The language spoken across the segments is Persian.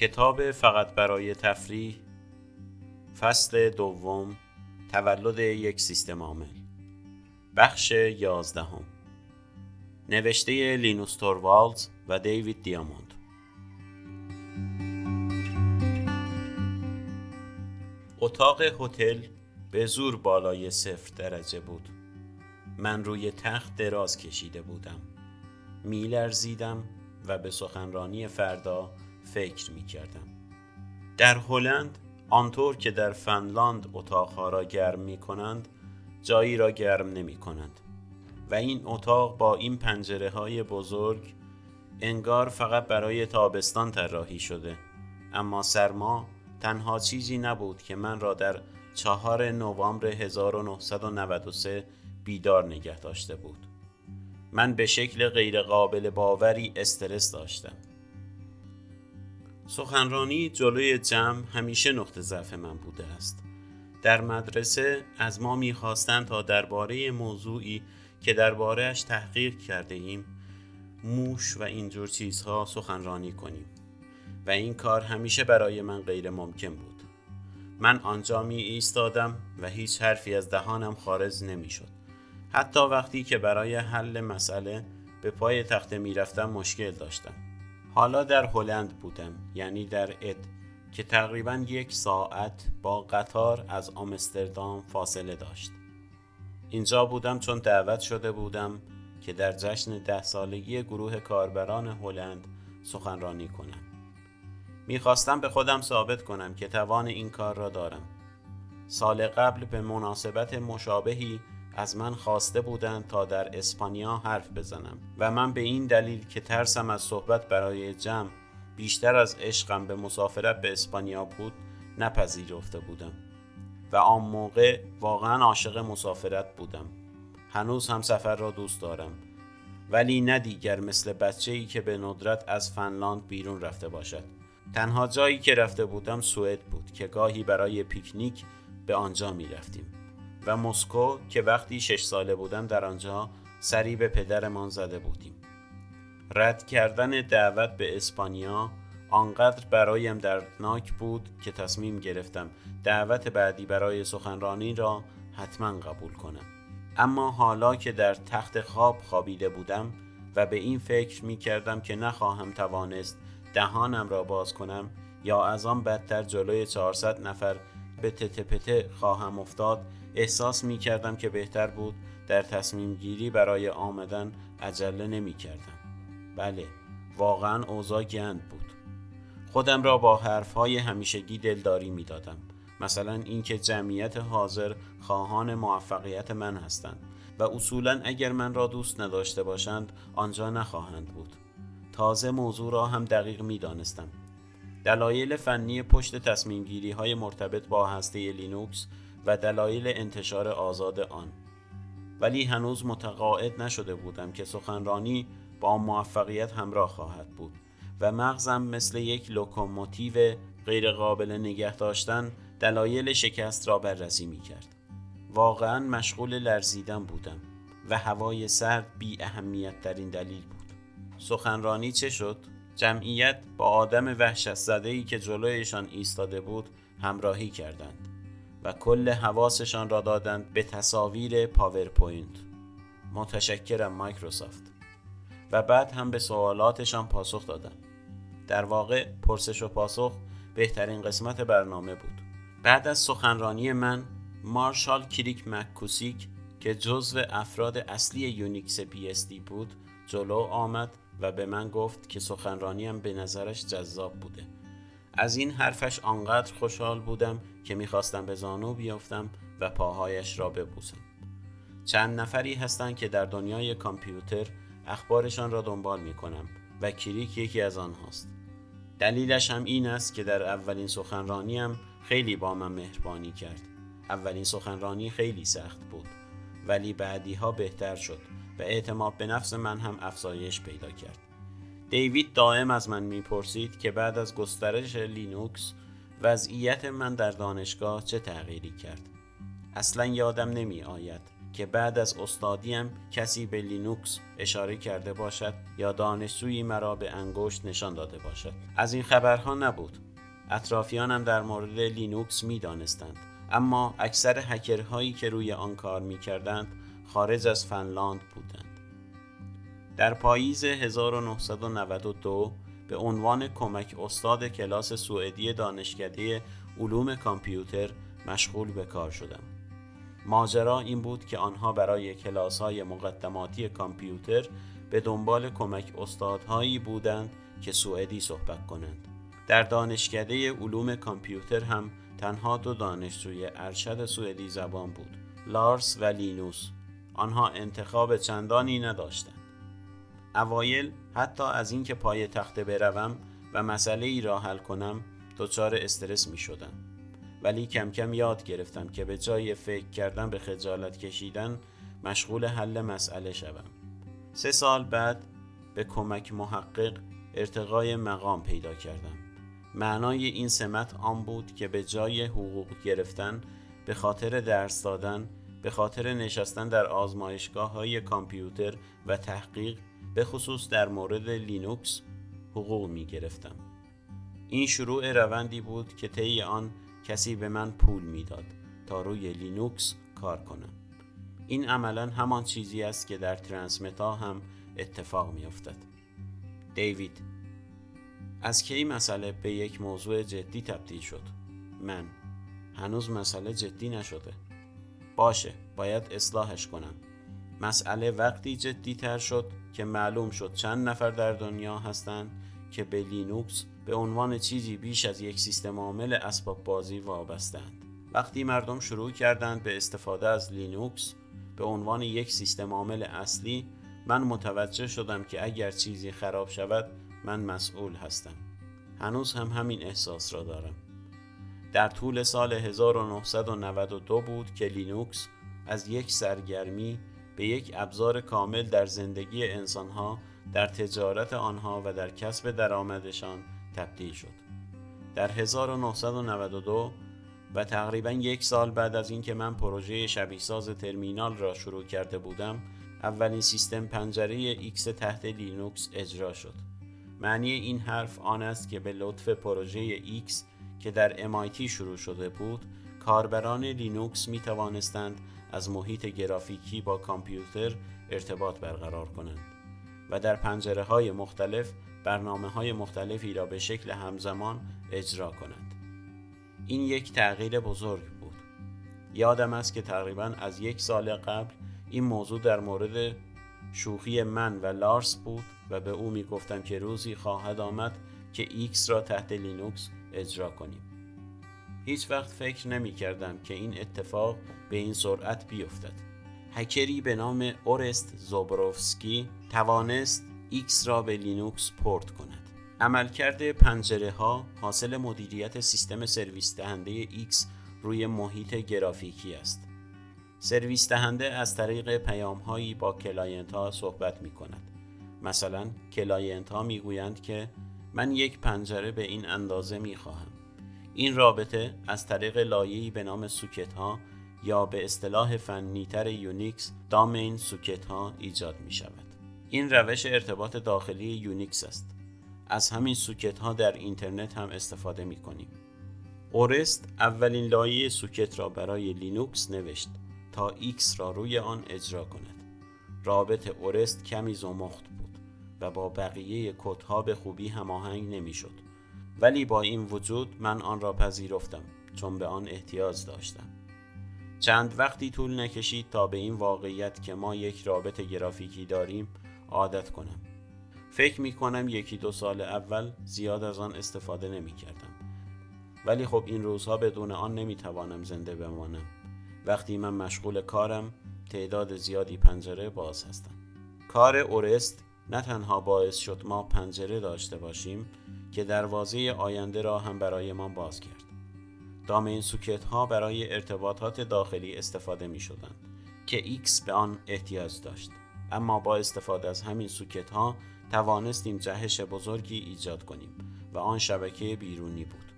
کتاب فقط برای تفریح فصل دوم تولد یک سیستم عامل. بخش یازدهم. نوشته لینوس توروالز و دیوید دیاموند. اتاق هتل به زور بالای صفر درجه بود. من روی تخت دراز کشیده بودم. میلرزیدم و به سخنرانی فردا فکر می کردم. در هلند آنطور که در فنلاند اتاقها را گرم می کنند جایی را گرم نمی کنند و این اتاق با این پنجره های بزرگ انگار فقط برای تابستان طراحی شده. اما سرما تنها چیزی نبود که من را در چهار نوامبر 1993 بیدار نگه داشته بود. من به شکل غیرقابل باوری استرس داشتم. سخنرانی جلوی جمع همیشه نقطه ضعف من بوده است. در مدرسه از ما می‌خواستند تا درباره موضوعی که دربارهش تحقیق کرده ایم موش و اینجور چیزها سخنرانی کنیم. و این کار همیشه برای من غیر ممکن بود. من آنجا می ایستادم و هیچ حرفی از دهانم خارج نمی شد حتی وقتی که برای حل مسئله به پای تخته می رفتم مشکل داشتم. حالا در هلند بودم یعنی در اد که تقریبا یک ساعت با قطار از آمستردام فاصله داشت. اینجا بودم چون دعوت شده بودم که در جشن ده سالگی گروه کاربران هلند سخنرانی کنم. می‌خواستم به خودم ثابت کنم که توان این کار را دارم. سال قبل به مناسبت مشابهی از من خواسته بودند تا در اسپانیا حرف بزنم و من به این دلیل که ترسم از صحبت برای جمع بیشتر از عشقم به مسافرت به اسپانیا بود نپذیرفته بودم و آن موقع واقعا عاشق مسافرت بودم. هنوز هم سفر را دوست دارم ولی نه دیگر مثل بچه ای که به ندرت از فنلاند بیرون رفته باشد. تنها جایی که رفته بودم سوئد بود که گاهی برای پیکنیک به آنجا می رفتیم و مسکو که وقتی شش ساله بودم در آنجا سری به پدرمان زده بودیم. رد کردن دعوت به اسپانیا آنقدر برایم دردناک بود که تصمیم گرفتم دعوت بعدی برای سخنرانی را حتما قبول کنم. اما حالا که در تخت خواب خوابیده بودم و به این فکر می کردم که نخواهم توانست دهانم را باز کنم یا از آن بدتر جلوی 400 نفر به تته خواهم افتاد احساس می کردم که بهتر بود در تصمیم گیری برای آمدن عجله نمی کردم. بله واقعا اوضاع گند بود خودم را با حرفهای همیشگی دلداری می دادم. مثلا اینکه جمعیت حاضر خواهان موفقیت من هستند و اصولا اگر من را دوست نداشته باشند آنجا نخواهند بود تازه موضوع را هم دقیق می دانستم دلایل فنی پشت تصمیم گیری های مرتبط با هسته لینوکس و دلایل انتشار آزاد آن ولی هنوز متقاعد نشده بودم که سخنرانی با موفقیت همراه خواهد بود و مغزم مثل یک لوکوموتیو غیرقابل نگه داشتن دلایل شکست را بررسی می کرد. واقعا مشغول لرزیدن بودم و هوای سرد بی اهمیت ترین دلیل بود. سخنرانی چه شد؟ جمعیت با آدم وحشت زده ای که جلویشان ایستاده بود همراهی کردند. و کل حواسشان را دادند به تصاویر پاورپوینت. متشکرم مایکروسافت. و بعد هم به سوالاتشان پاسخ دادم. در واقع پرسش و پاسخ بهترین قسمت برنامه بود. بعد از سخنرانی من مارشال کرک مک‌کوسیک که جزو افراد اصلی یونیکس پی بود جلو آمد و به من گفت که سخنرانیم به نظرش جذاب بوده. از این حرفش آنقدر خوشحال بودم که می‌خواستم به زانو بیافتم و پاهایش را ببوسم. چند نفری هستند که در دنیای کامپیوتر اخبارشان را دنبال می‌کنم و کریک یکی از آنهاست. دلیلش هم این است که در اولین سخنرانیم خیلی با من مهربانی کرد. اولین سخنرانی خیلی سخت بود ولی بعدی ها بهتر شد. و اعتماد به نفس من هم افزایش پیدا کرد. دیوید دائم از من می‌پرسید که بعد از گسترش لینوکس وضعیت من در دانشگاه چه تغییری کرد. اصلا یادم نمی آید که بعد از استادیم کسی به لینوکس اشاره کرده باشد یا دانشجویی مرا به انگشت نشان داده باشد. از این خبرها نبود. اطرافیانم در مورد لینوکس می دانستند اما اکثر هکرهایی که روی آن کار می کردند خارج از فنلاند بودند در پاییز 1992 به عنوان کمک استاد کلاس سوئدی دانشکده علوم کامپیوتر مشغول به کار شدم. ماجرا این بود که آنها برای کلاس های مقدماتی کامپیوتر به دنبال کمک استادهایی بودند که سوئدی صحبت کنند. در دانشکده علوم کامپیوتر هم تنها دو دانشجوی ارشد سوئدی زبان بود لارس و لینوس آنها انتخاب چندانی نداشتند. اوایل حتی از اینکه پای تخته بروم و مسئله ای را حل کنم دچار استرس می شدم ولی کم کم یاد گرفتم که به جای فکر کردن به خجالت کشیدن مشغول حل مسئله شوم. سه سال بعد به کمک محقق ارتقای مقام پیدا کردم. معنای این سمت آن بود که به جای حقوق گرفتن به خاطر درس دادن به خاطر نشستن در آزمایشگاه های کامپیوتر و تحقیق به خصوص در مورد لینوکس حقوق می گرفتم. این شروع روندی بود که طی آن کسی به من پول می‌داد تا روی لینوکس کار کنم. این عملا همان چیزی است که در ترانسمتا هم اتفاق می افتد. دیوید از کی مسئله به یک موضوع جدی تبدیل شد؟ من هنوز مسئله جدی نشده. باشه باید اصلاحش کنم. مسئله وقتی جدی تر شد که معلوم شد چند نفر در دنیا هستند که به لینوکس به عنوان چیزی بیش از یک سیستم عامل اسباب بازی وابستند. وقتی مردم شروع کردند به استفاده از لینوکس به عنوان یک سیستم عامل اصلی من متوجه شدم که اگر چیزی خراب شود من مسئول هستم. هنوز هم همین احساس را دارم. در طول سال 1992 بود که لینوکس از یک سرگرمی به یک ابزار کامل در زندگی انسانها در تجارت آنها و در کسب درآمدشان تبدیل شد. در 1992 و تقریبا یک سال بعد از اینکه من پروژه شبیه ساز ترمینال را شروع کرده بودم اولین سیستم پنجره ایکس تحت لینوکس اجرا شد. معنی این حرف آن است که به لطف پروژه ایکس که در MIT شروع شده بود کاربران لینوکس می توانستند از محیط گرافیکی با کامپیوتر ارتباط برقرار کنند و در پنجره های مختلف برنامه های مختلفی را به شکل همزمان اجرا کنند. این یک تغییر بزرگ بود. یادم است که تقریبا از یک سال قبل این موضوع در مورد شوخی من و لارس بود و به او می گفتم که روزی خواهد آمد که ایکس را تحت لینوکس اجرا کنیم. هیچ وقت فکر نمی کردم که این اتفاق به این سرعت بیفتد. هکری به نام اورست زوبروفسکی توانست ایکس را به لینوکس پورت کند. عملکرد پنجره ها حاصل مدیریت سیستم سرویس دهنده ایکس روی محیط گرافیکی است. سرویس دهنده از طریق پیام هایی با client ها صحبت می کند. مثلا client ها می گویند که من یک پنجره به این اندازه می خواهم. این رابطه از طریق لایه‌ای به نام socket ها یا به اصطلاح فنیتر Unix domain socket ها ایجاد می شود. این روش ارتباط داخلی یونیکس است. از همین socket ها در اینترنت هم استفاده می کنیم. اورست اولین لایه socket را برای لینوکس نوشت تا ایکس را روی آن اجرا کند. رابط اورست کمی زمخت بود و با بقیه کدها به خوبی هماهنگ نمی‌شد. ولی با این وجود من آن را پذیرفتم چون به آن احتیاج داشتم. چند وقتی طول نکشید تا به این واقعیت که ما یک رابط گرافیکی داریم عادت کنم. فکر می کنم یکی دو سال اول زیاد از آن استفاده نمی کردم ولی خب این روزها بدون آن نمی توانم زنده بمانم. وقتی من مشغول کارم تعداد زیادی پنجره باز هستم کار اورست نه تنها باعث شد ما پنجره داشته باشیم که دروازه آینده را هم برای ما باز کرد. دامین سوکت ها برای ارتباطات داخلی استفاده می شدند که X به آن احتیاج داشت. اما با استفاده از همین سوکت ها توانستیم جهش بزرگی ایجاد کنیم و آن شبکه بیرونی بود.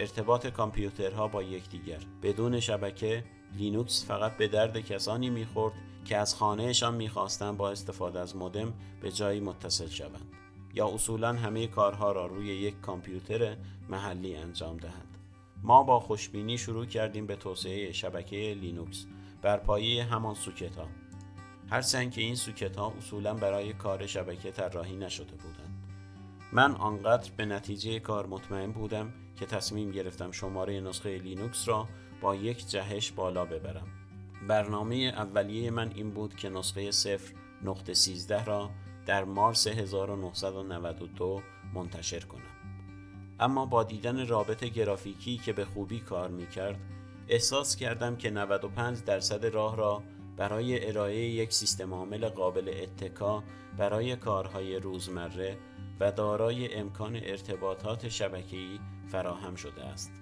ارتباط کامپیوترها با یکدیگر بدون شبکه لینوکس فقط به درد کسانی می‌خورد که از خانهشان می‌خواستند با استفاده از مودم به جایی متصل شوند یا اصولا همه کارها را روی یک کامپیوتر محلی انجام دهند. ما با خوشبینی شروع کردیم به توسعه شبکه لینوکس بر پایه همان socket ها هرچند که این socket ها اصولا برای کار شبکه طراحی نشده بودند. من آنقدر به نتیجه کار مطمئن بودم که تصمیم گرفتم شماره نسخه لینوکس را با یک جهش بالا ببرم. برنامه اولیه من این بود که نسخه 0 نقطه 13 را در مارس 1992 منتشر کنم اما با دیدن رابط گرافیکی که به خوبی کار می کرد احساس کردم که 95 درصد راه را برای ارائه یک سیستم عامل قابل اتکا برای کارهای روزمره و دارای امکان ارتباطات شبکه‌ای فراهم شده است.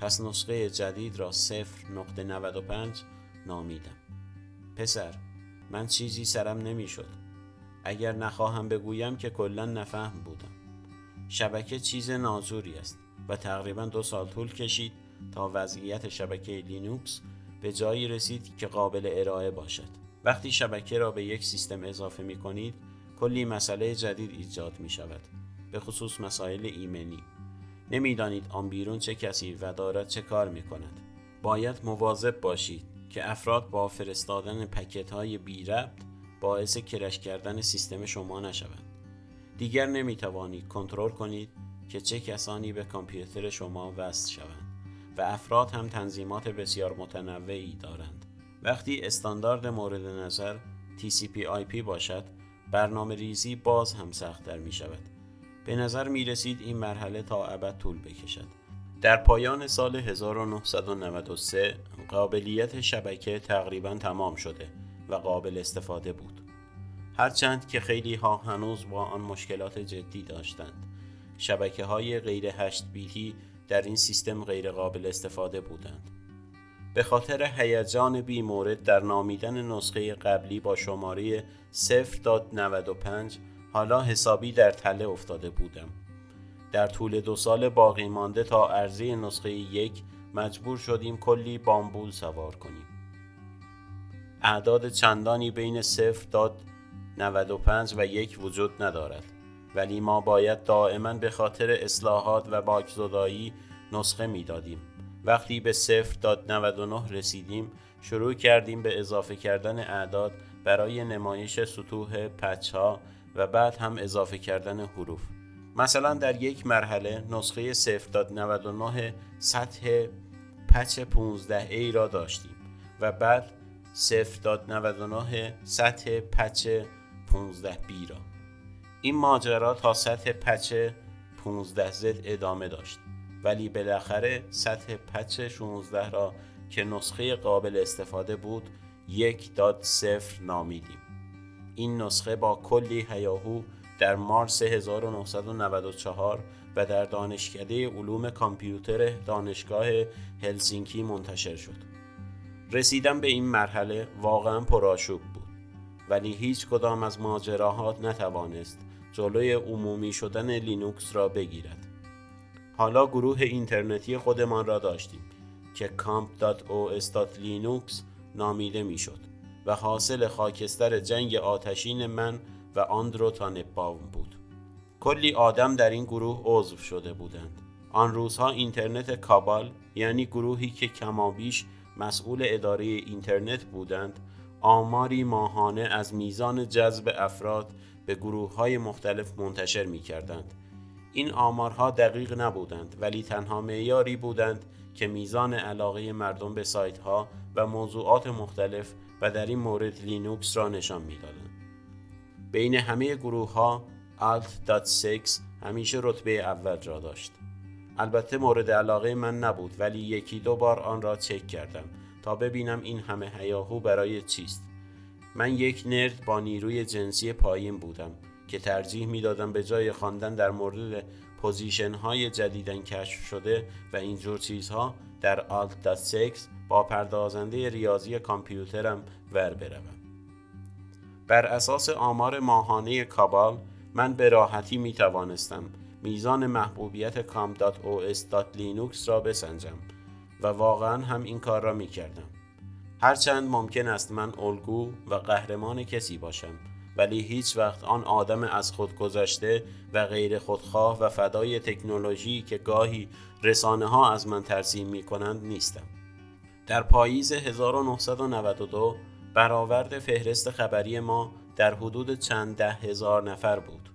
پس نسخه جدید را 0.95 نامیدم. پسر، من چیزی سرم نمی‌شد. اگر نخواهم بگویم که کلا نفهم بودم. شبکه چیز نازوری است و تقریبا دو سال طول کشید تا وضعیت شبکه لینوکس به جایی رسید که قابل ارائه باشد. وقتی شبکه را به یک سیستم اضافه می کنید کلی مسئله جدید ایجاد می شود به خصوص مسائل ایمنی نمی‌دانید آن بیرون چه کسی و دارد چه کار می کند باید مواظب باشید که افراد با فرستادن پکت های بی ربط باعث کرش کردن سیستم شما نشوند. دیگر نمی توانید کنترل کنید که چه کسانی به کامپیوتر شما وصل شوند و افراد هم تنظیمات بسیار متنوعی دارند. وقتی استاندارد مورد نظر TCP IP باشد برنامه ریزی باز هم سختتر می شود به نظر می رسید این مرحله تا ابد طول بکشد. در پایان سال 1993 قابلیت شبکه تقریبا تمام شده و قابل استفاده بود. هرچند که خیلی ها هنوز با آن مشکلات جدی داشتند. شبکه های غیر هشت بیتی در این سیستم غیر قابل استفاده بودند. به خاطر هیجان بی مورد در نامیدن نسخه قبلی با شماره 0.95 حالا حسابی در تله افتاده بودم. در طول دو سال باقی مانده تا ارزی نسخه یک مجبور شدیم کلی بامبول سوار کنیم. اعداد چندانی بین 0.95 و یک وجود ندارد. ولی ما باید دائما به خاطر اصلاحات و باکزدایی نسخه می‌دادیم. وقتی به 0.99 رسیدیم شروع کردیم به اضافه کردن اعداد برای نمایش سطوح پچ ها و بعد هم اضافه کردن حروف. مثلا در یک مرحله نسخه 0.99 سطح پچ 15 ای را داشتیم و بعد 0.99 سطح پچ 15 بی را. این ماجرا تا سطح پچ 15 زد ادامه داشت. ولی بالاخره سطح پچ 16 را که نسخه قابل استفاده بود یک داد صفر نامیدیم. این نسخه با کلی هیاهو در مارس 1994 و در دانشکده علوم کامپیوتر دانشگاه هلسینکی منتشر شد. رسیدن به این مرحله واقعا پرآشوب بود ولی هیچ کدام از ماجراها نتوانست جلوی عمومی شدن لینوکس را بگیرد. حالا گروه اینترنتی خودمان را داشتیم که camp.os.linux نامیده می‌شد و حاصل خاکستر جنگ آتشین من و آندرو تانباوم بود کلی آدم در این گروه عضو شده بودند آن روزها اینترنت کابال یعنی گروهی که کمابیش مسئول اداره اینترنت بودند آماری ماهانه از میزان جذب افراد به گروه های مختلف منتشر می کردند. این آمارها دقیق نبودند ولی تنها معیاری بودند که میزان علاقه مردم به سایت ها و موضوعات مختلف و در این مورد لینوکس را نشان می‌دادند. بین همه گروه ها Alt.sex همیشه رتبه اول را داشت. البته مورد علاقه من نبود ولی یکی دو بار آن را چک کردم تا ببینم این همه هیاهو برای چیست. من یک nerd با نیروی جنسی پایین بودم که ترجیح می‌دادم به جای خواندن در مورد position های جدیدا کشف شده و اینجور چیزها در Alt.sex با پردازنده ریاضی کامپیوترم ور بروم. بر اساس آمار ماهانه کابال من به راحتی می توانستم میزان محبوبیت کام.os.linux را بسنجم و واقعا هم این کار را می کردم. هرچند ممکن است من الگو و قهرمان کسی باشم ولی هیچ وقت آن آدم از خود گذشته و غیر خودخواه و فدای تکنولوژی که گاهی رسانه ها از من ترسیم می کنند نیستم. در پاییز 1992 برآورد فهرست خبری ما در حدود چند ده هزار نفر بود.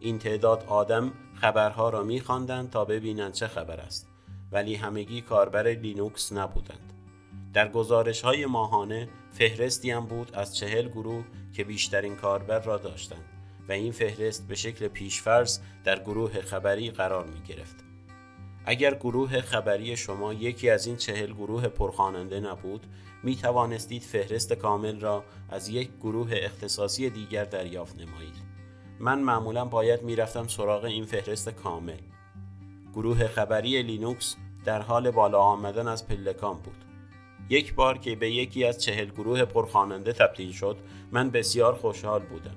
این تعداد آدم خبرها را میخواندند تا ببینند چه خبر است ولی همگی کاربر لینوکس نبودند. در گزارش های ماهانه فهرستی هم بود از چهل گروه که بیشترین کاربر را داشتند و این فهرست به شکل پیشفرض در گروه خبری قرار می گرفت. اگر گروه خبری شما یکی از این چهل گروه پرخواننده نبود می توانستید فهرست کامل را از یک گروه اختصاصی دیگر دریافت نمایید. من معمولا باید می‌رفتم سراغ این فهرست کامل. گروه خبری لینوکس در حال بالا آمدن از پلکان بود. یک بار که به یکی از چهل گروه پرخواننده تبدیل شد من بسیار خوشحال بودم.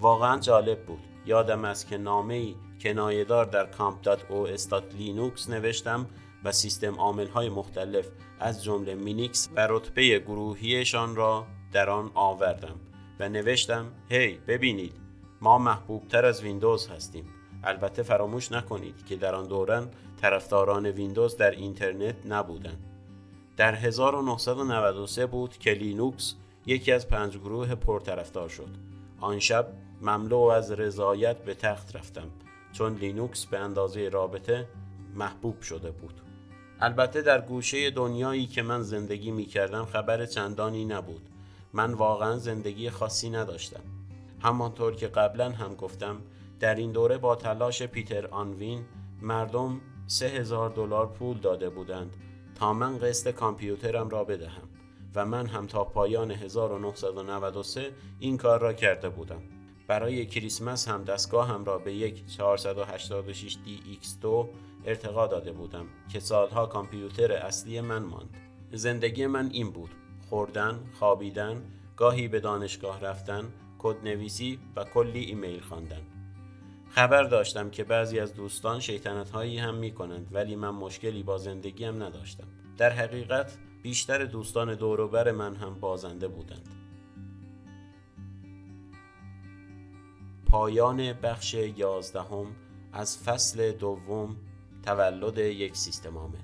واقعا جالب بود. یادم است که نامه ای کنایهدار در comp.os.linux نوشتم و سیستم عامل های مختلف از جمله مینیکس و رتبه گروهیشان را در آن آوردم و نوشتم هی hey, ببینید ما محبوب تر از ویندوز هستیم. البته فراموش نکنید که در آن دوران طرفداران ویندوز در اینترنت نبودند. در 1993 بود که لینوکس یکی از پنج گروه پرطرفدار شد. آن شب مملو از رضایت به تخت رفتم چون لینوکس به اندازه رابطه محبوب شده بود. البته در گوشه دنیایی که من زندگی می کردم خبر چندانی نبود. من واقعا زندگی خاصی نداشتم. همانطور که قبلا هم گفتم در این دوره با تلاش پیتر آنوین مردم سه هزار دلار پول داده بودند تا من قسط کامپیوترم را بدهم و من هم تا پایان 1993 این کار را کرده بودم. برای کریسمس هم دستگاه هم را به یک 486 DX2 ارتقا داده بودم که سالها کامپیوتر اصلی من ماند زندگی من این بود خوردن، خوابیدن، گاهی به دانشگاه رفتن، کد نویسی و کلی ایمیل خواندن. خبر داشتم که بعضی از دوستان شیطنت هایی هم می کنند ولی من مشکلی با زندگیم نداشتم. در حقیقت بیشتر دوستان دوروبر من هم بازنده بودند. پایان بخش یازدهم از فصل دوم تولد یک سیستم عامل.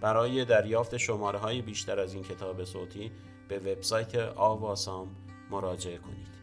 برای دریافت شماره های بیشتر از این کتاب صوتی به وبسایت آواسام مراجعه کنید.